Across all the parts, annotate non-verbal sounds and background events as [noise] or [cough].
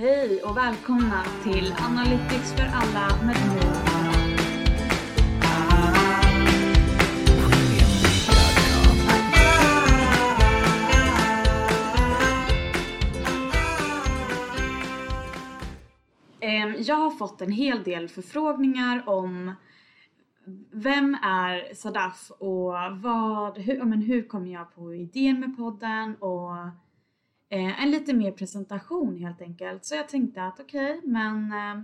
Hej och välkomna till Analytics för alla med mig. Ehm, jag har fått en hel del förfrågningar om vem är Sadaf och vad, hur, men hur kom jag på idén med podden och eh, en lite mer presentation helt enkelt. Så jag tänkte att okej, men eh,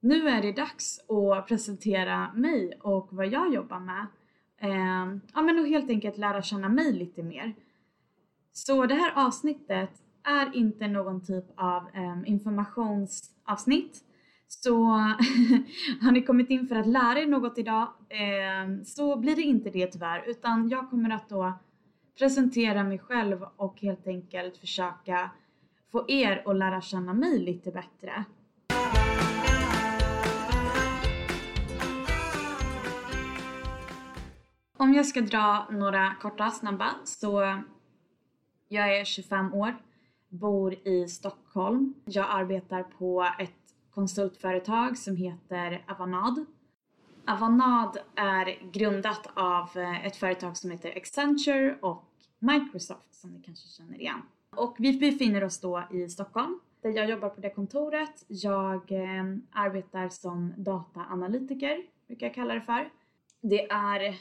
nu är det dags att presentera mig och vad jag jobbar med. Eh, ja, men och helt enkelt lära känna mig lite mer. Så det här avsnittet är inte någon typ av eh, informationsavsnitt. Så [laughs] har ni kommit in för att lära er något idag eh, så blir det inte det tyvärr utan jag kommer att då presentera mig själv och helt enkelt försöka få er att lära känna mig lite bättre. Om jag ska dra några korta snabba så jag är 25 år, bor i Stockholm. Jag arbetar på ett konsultföretag som heter Avanad. Avanad är grundat av eh, ett företag som heter Accenture och Microsoft som ni kanske känner igen. Och vi befinner oss då i Stockholm där jag jobbar på det kontoret. Jag eh, arbetar som dataanalytiker, brukar jag kalla det för. Det är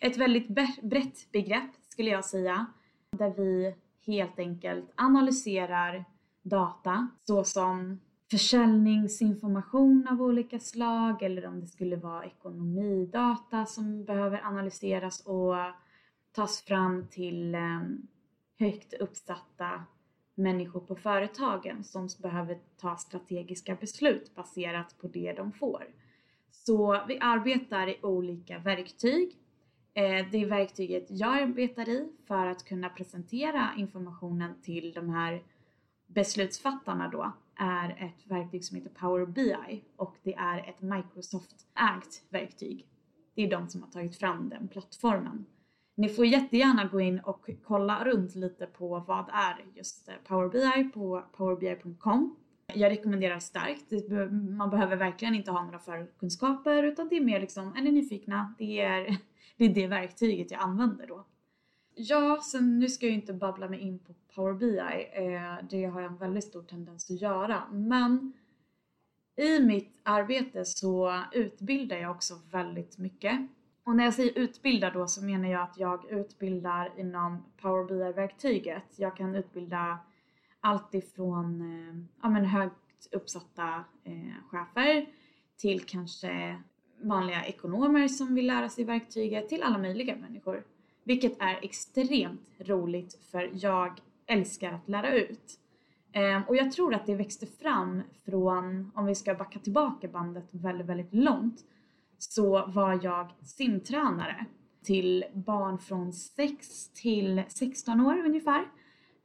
ett väldigt brett begrepp skulle jag säga, där vi helt enkelt analyserar data såsom försäljningsinformation av olika slag eller om det skulle vara ekonomidata som behöver analyseras och tas fram till ehm, högt uppsatta människor på företagen som behöver ta strategiska beslut baserat på det de får. Så vi arbetar i olika verktyg. Eh, det verktyget jag arbetar i för att kunna presentera informationen till de här beslutsfattarna då är ett verktyg som heter Power BI och det är ett Microsoft-ägt verktyg. Det är de som har tagit fram den plattformen. Ni får jättegärna gå in och kolla runt lite på vad är just eh, Power BI på powerbi.com. Jag rekommenderar starkt. Man behöver verkligen inte ha några förkunskaper utan det är mer liksom, är ni nyfikna? Det är [laughs] det, är det verktyget jag använder då. Ja, sen nu ska jag inte babbla mig in på Power BI. Eh, det har jag en väldigt stor tendens att göra. Men i mitt arbete så utbildar jag också väldigt mycket. Och när jag säger utbilda då så menar jag att jag utbildar inom Power BI-verktyget. Jag kan utbilda allt ifrån eh, ja, men högt uppsatta eh, chefer till kanske vanliga ekonomer som vill lära sig verktyget till alla möjliga människor. Vilket är extremt roligt för jag älskar att lära ut. Ehm, och jag tror att det växte fram från, om vi ska backa tillbaka bandet väldigt, väldigt långt, så var jag simtränare till barn från 6 till 16 år ungefär.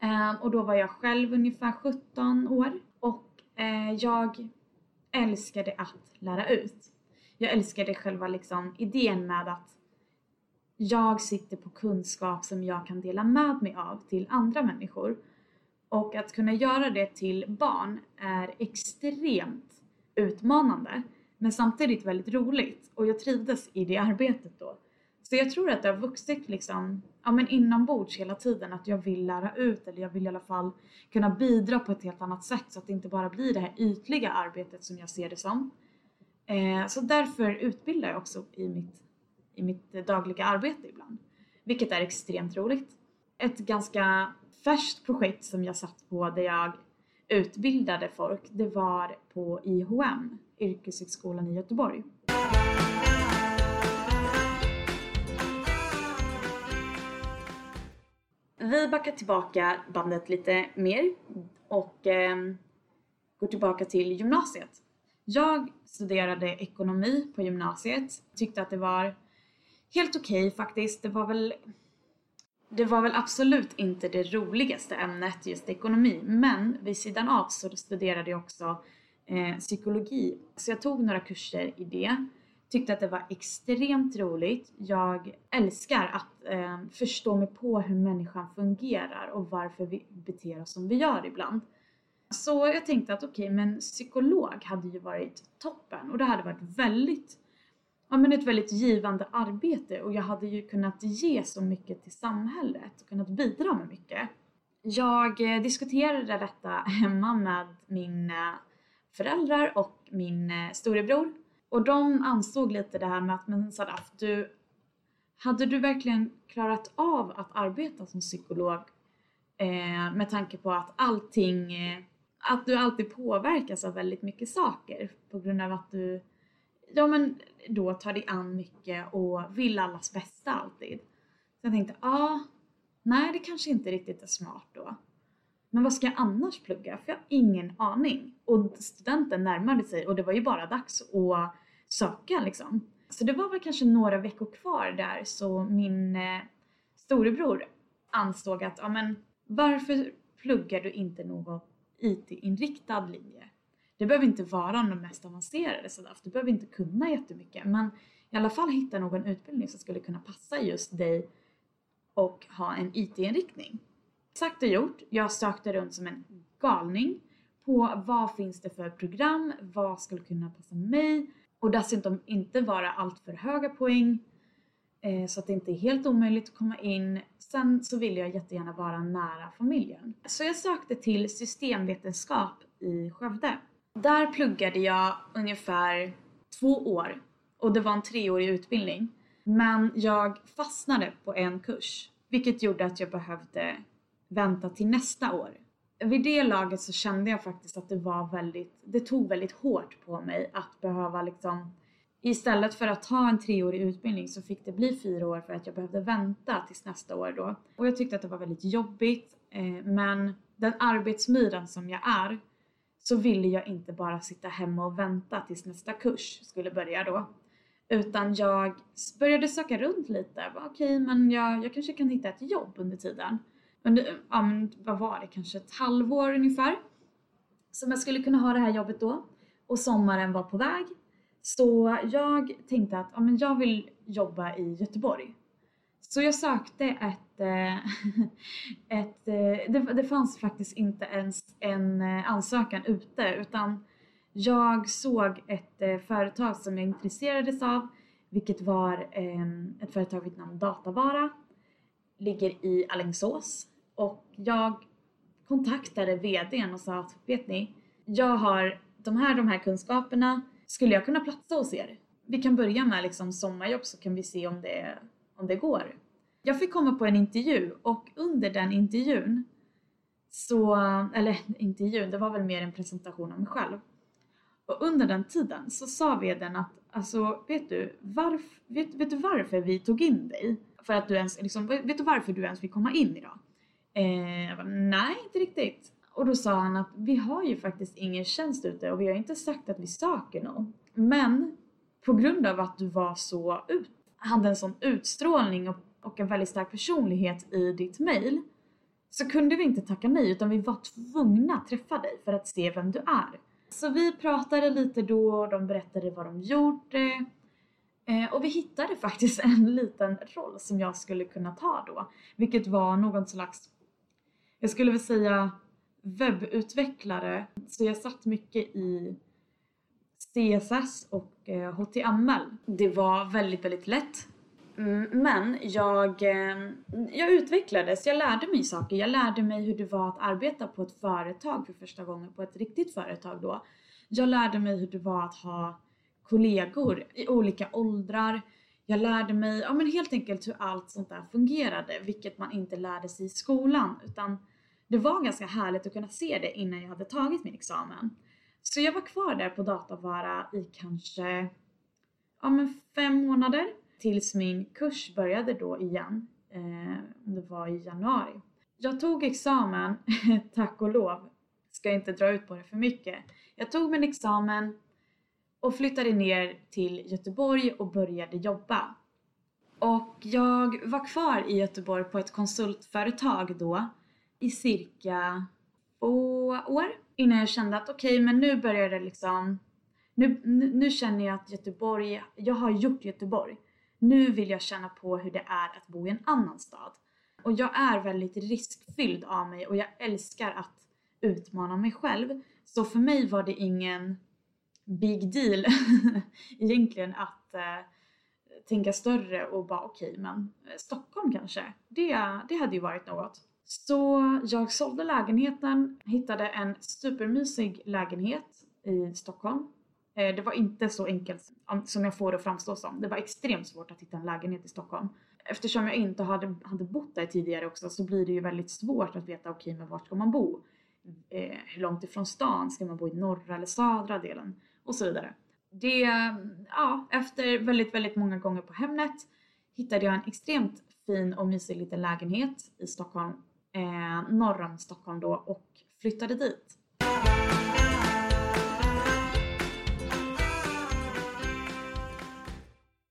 Ehm, och då var jag själv ungefär 17 år och eh, jag älskade att lära ut. Jag älskade själva liksom idén med att jag sitter på kunskap som jag kan dela med mig av till andra människor. Och att kunna göra det till barn är extremt utmanande men samtidigt väldigt roligt och jag trivdes i det arbetet då. Så jag tror att det har vuxit liksom, ja men inombords hela tiden att jag vill lära ut eller jag vill i alla fall kunna bidra på ett helt annat sätt så att det inte bara blir det här ytliga arbetet som jag ser det som. Eh, så därför utbildar jag också i mitt i mitt dagliga arbete ibland. Vilket är extremt roligt. Ett ganska färskt projekt som jag satt på där jag utbildade folk, det var på IHM, Yrkeshögskolan i Göteborg. Vi backar tillbaka bandet lite mer och eh, går tillbaka till gymnasiet. Jag studerade ekonomi på gymnasiet, tyckte att det var helt okej okay, faktiskt. Det var väl det var väl absolut inte det roligaste ämnet, just ekonomi, men vid sidan av så studerade jag också eh, psykologi. Så jag tog några kurser i det. Tyckte att det var extremt roligt. Jag älskar att eh, förstå mig på hur människan fungerar och varför vi beter oss som vi gör ibland. Så jag tänkte att okej, okay, men psykolog hade ju varit toppen och det hade varit väldigt, ja men ett väldigt givande arbete och jag hade ju kunnat ge så mycket till samhället och kunnat bidra med mycket. Jag eh, diskuterade detta hemma med mina eh, föräldrar och min eh, storebror och de ansåg lite det här med att men Sadaf, du, hade du verkligen klarat av att arbeta som psykolog eh, med tanke på att allting, att du alltid påverkas av väldigt mycket saker på grund av att du, ja men då tar dig an mycket och vill allas bästa alltid. Så jag tänkte, ja, ah, nej det kanske inte riktigt är smart då. Men vad ska jag annars plugga? För jag har ingen aning. Och studenten närmade sig och det var ju bara dags att söka liksom. Så det var väl kanske några veckor kvar där så min eh, storebror ansåg att, ja men varför pluggar du inte någon IT-inriktad linje? Det behöver inte vara den mest avancerade SADAF, du behöver inte kunna jättemycket men i alla fall hitta någon utbildning som skulle kunna passa just dig och ha en IT-inriktning. Sagt och gjort, jag sökte runt som en galning på vad finns det för program, vad skulle kunna passa mig och dessutom inte vara alltför höga poäng eh, så att det inte är helt omöjligt att komma in. Sen så vill jag jättegärna vara nära familjen. Så jag sökte till systemvetenskap i Skövde. Där pluggade jag ungefär två år och det var en treårig utbildning. Men jag fastnade på en kurs vilket gjorde att jag behövde vänta till nästa år. Vid det laget så kände jag faktiskt att det var väldigt, det tog väldigt hårt på mig att behöva liksom Istället för att ta en treårig utbildning så fick det bli fyra år för att jag behövde vänta tills nästa år då. Och jag tyckte att det var väldigt jobbigt eh, men den arbetsmyran som jag är så ville jag inte bara sitta hemma och vänta tills nästa kurs skulle börja då. Utan jag började söka runt lite. Okej, okay, men jag, jag kanske kan hitta ett jobb under tiden under, ja men vad var det, kanske ett halvår ungefär. Som jag skulle kunna ha det här jobbet då. Och sommaren var på väg. Så jag tänkte att ja, men jag vill jobba i Göteborg. Så jag sökte ett, eh, [laughs] ett eh, det, det fanns faktiskt inte ens en eh, ansökan ute utan jag såg ett företag som jag intresserades av vilket var ehm, ett företag vid namn Datavara ligger i Alingsås och jag kontaktade VDn och sa att vet ni, jag har de här, de här kunskaperna. Skulle jag kunna platsa hos er? Vi kan börja med liksom sommarjobb så kan vi se om det, om det går. Jag fick komma på en intervju och under den intervjun så, eller intervjun, det var väl mer en presentation av mig själv. Och under den tiden så sa vdn att alltså vet du, varf, vet, vet du varför vi tog in dig? För att du ens, liksom, vet du varför du ens fick komma in idag? Eh, jag bara, nej, inte riktigt. Och då sa han att vi har ju faktiskt ingen tjänst ute och vi har inte sagt att vi söker någon. Men på grund av att du var så ut, hade en sån utstrålning och, och en väldigt stark personlighet i ditt mail så kunde vi inte tacka nej utan vi var tvungna att träffa dig för att se vem du är. Så vi pratade lite då och de berättade vad de gjorde. Eh, och vi hittade faktiskt [laughs] en liten roll som jag skulle kunna ta då. Vilket var någon slags jag skulle väl säga webbutvecklare. Så jag satt mycket i CSS och eh, HTML. Det var väldigt, väldigt lätt. Mm, men jag, eh, jag utvecklades, jag lärde mig saker. Jag lärde mig hur det var att arbeta på ett företag för första gången, på ett riktigt företag då. Jag lärde mig hur det var att ha kollegor i olika åldrar. Jag lärde mig ja, men helt enkelt hur allt sånt där fungerade, vilket man inte lärde sig i skolan. Utan det var ganska härligt att kunna se det innan jag hade tagit min examen. Så jag var kvar där på Datavara i kanske ja, men fem månader tills min kurs började då igen. Eh, det var i januari. Jag tog examen, [laughs] tack och lov, ska inte dra ut på det för mycket. Jag tog min examen och flyttade ner till Göteborg och började jobba. Och jag var kvar i Göteborg på ett konsultföretag då i cirka två år innan jag kände att okej, okay, men nu börjar det liksom nu, nu, nu, känner jag att Göteborg, jag har gjort Göteborg. Nu vill jag känna på hur det är att bo i en annan stad. Och jag är väldigt riskfylld av mig och jag älskar att utmana mig själv. Så för mig var det ingen big deal [laughs] egentligen att eh, tänka större och bara okej okay, men eh, Stockholm kanske, det, det hade ju varit något. Så jag sålde lägenheten, hittade en supermysig lägenhet i Stockholm. Eh, det var inte så enkelt som jag får det att framstå som. Det var extremt svårt att hitta en lägenhet i Stockholm. Eftersom jag inte hade, hade bott där tidigare också så blir det ju väldigt svårt att veta okej okay, men vart ska man bo? Eh, hur långt ifrån stan? Ska man bo i norra eller södra delen? Och så vidare. Det, ja, efter väldigt, väldigt många gånger på Hemnet hittade jag en extremt fin och mysig liten lägenhet i Stockholm, eh, norr om Stockholm då och flyttade dit.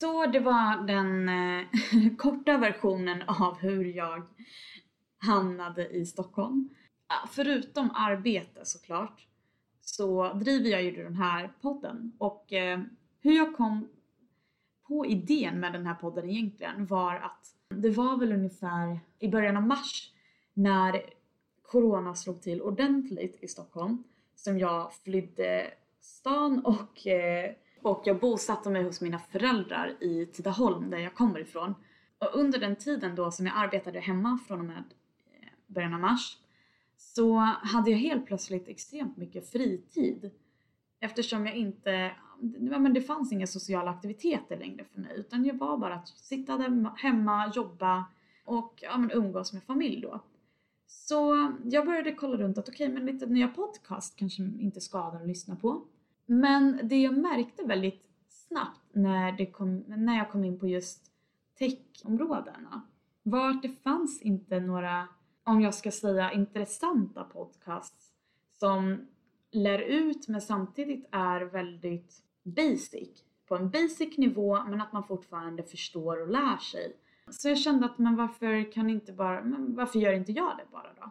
Så det var den eh, [laughs] korta versionen av hur jag hamnade i Stockholm. Förutom arbete såklart så driver jag ju den här podden och eh, hur jag kom på idén med den här podden egentligen var att det var väl ungefär i början av mars när Corona slog till ordentligt i Stockholm som jag flydde stan och, eh, och jag bosatte mig hos mina föräldrar i Tidaholm där jag kommer ifrån. Och under den tiden då som jag arbetade hemma från och med eh, början av mars så hade jag helt plötsligt extremt mycket fritid. Eftersom jag inte, men det fanns inga sociala aktiviteter längre för mig utan jag var bara att sitta hemma, jobba och ja, men umgås med familj då. Så jag började kolla runt att okej, okay, men lite nya podcast kanske inte skadar att lyssna på. Men det jag märkte väldigt snabbt när, det kom, när jag kom in på just techområdena var att det fanns inte några om jag ska säga intressanta podcasts som lär ut men samtidigt är väldigt basic. På en basic nivå men att man fortfarande förstår och lär sig. Så jag kände att men varför kan inte bara, men varför gör inte jag det bara då?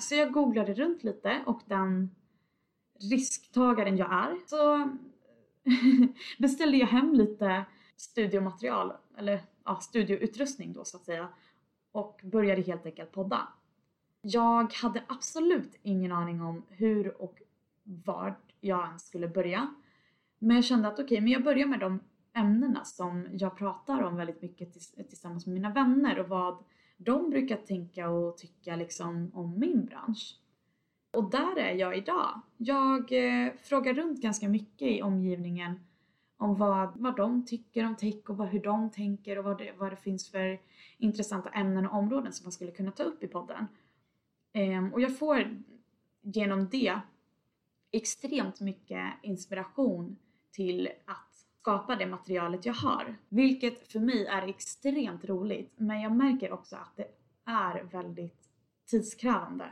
Så jag googlade runt lite och den risktagaren jag är så [laughs] beställde jag hem lite studiomaterial eller ja, studioutrustning då så att säga och började helt enkelt podda. Jag hade absolut ingen aning om hur och vart jag ens skulle börja. Men jag kände att okej, okay, men jag börjar med de ämnena som jag pratar om väldigt mycket tillsammans med mina vänner och vad de brukar tänka och tycka liksom om min bransch. Och där är jag idag. Jag eh, frågar runt ganska mycket i omgivningen om vad, vad de tycker om tech och vad, hur de tänker och vad det, vad det finns för intressanta ämnen och områden som man skulle kunna ta upp i podden. Ehm, och jag får genom det extremt mycket inspiration till att skapa det materialet jag har. Vilket för mig är extremt roligt men jag märker också att det är väldigt tidskrävande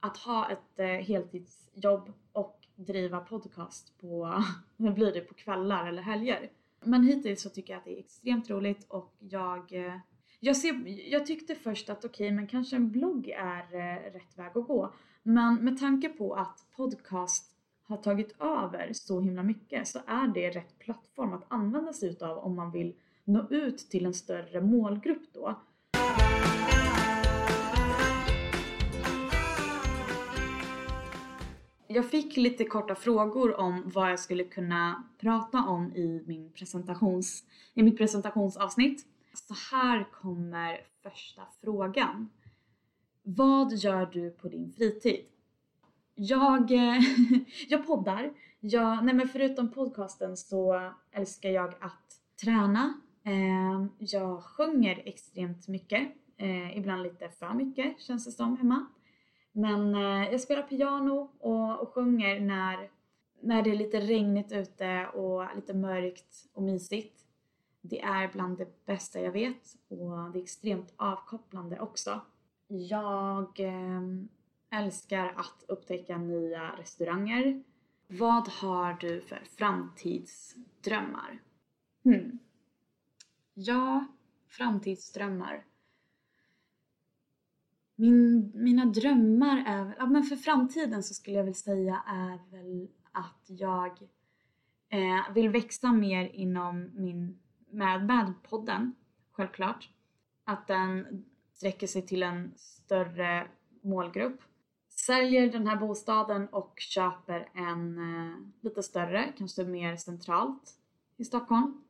att ha ett eh, heltidsjobb och driva podcast på, [laughs] nu blir det på kvällar eller helger. Men hittills så tycker jag att det är extremt roligt och jag eh, jag, ser, jag tyckte först att okej, okay, men kanske en blogg är eh, rätt väg att gå. Men med tanke på att podcast har tagit över så himla mycket så är det rätt plattform att använda sig utav om man vill nå ut till en större målgrupp då. Jag fick lite korta frågor om vad jag skulle kunna prata om i, min presentations, i mitt presentationsavsnitt. Så här kommer första frågan. Vad gör du på din fritid? Jag, eh, [laughs] jag poddar. Jag, nej men förutom podcasten så älskar jag att träna. Ehm, jag sjunger extremt mycket. Eh, ibland lite för mycket känns det som hemma. Men eh, jag spelar piano och, och sjunger när, när det är lite regnigt ute och lite mörkt och mysigt. Det är bland det bästa jag vet och det är extremt avkopplande också. Jag eh, älskar att upptäcka nya restauranger. Vad har du för framtidsdrömmar? Hmm. Ja, framtidsdrömmar. Min, mina drömmar är ja, men för framtiden så skulle jag väl säga är väl att jag eh, vill växa mer inom min med, med podden, självklart. Att den sträcker sig till en större målgrupp säljer den här bostaden och köper en eh, lite större, kanske mer centralt i Stockholm.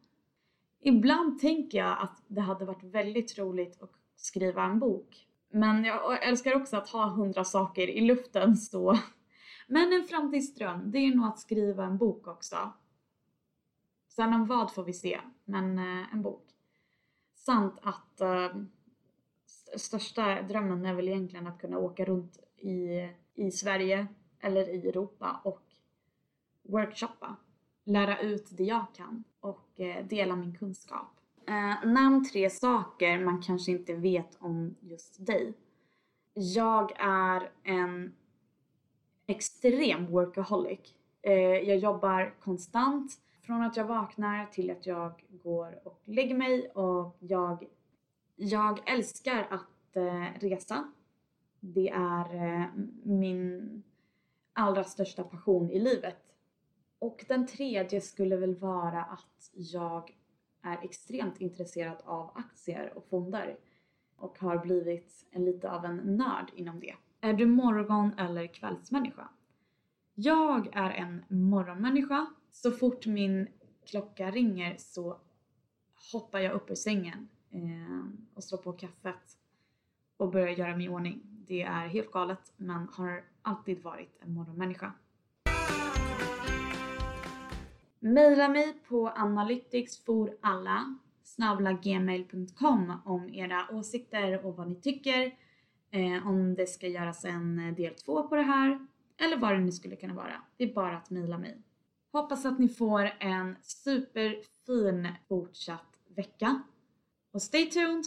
Ibland tänker jag att det hade varit väldigt roligt att skriva en bok. Men jag älskar också att ha hundra saker i luften så. [laughs] Men en framtidsdröm, det är nog att skriva en bok också. Sen om vad får vi se, men eh, en bok. Sant att äh, största drömmen är väl egentligen att kunna åka runt i, i Sverige eller i Europa och workshoppa. Lära ut det jag kan och eh, dela min kunskap. Eh, nämn tre saker man kanske inte vet om just dig. Jag är en extrem workaholic. Eh, jag jobbar konstant från att jag vaknar till att jag går och lägger mig och jag, jag älskar att eh, resa. Det är eh, min allra största passion i livet. Och den tredje skulle väl vara att jag är extremt intresserad av aktier och fonder och har blivit en, lite av en nörd inom det. Är du morgon eller kvällsmänniska? Jag är en morgonmänniska så fort min klocka ringer så hoppar jag upp ur sängen eh, och slår på kaffet och börjar göra mig i ordning. Det är helt galet men har alltid varit en morgonmänniska. Maila mig på analyticsforalla gmail.com om era åsikter och vad ni tycker. Eh, om det ska göras en eh, del två på det här eller vad det nu skulle kunna vara. Det är bara att mejla mig. Hoppas att ni får en superfin fortsatt vecka. Och stay tuned!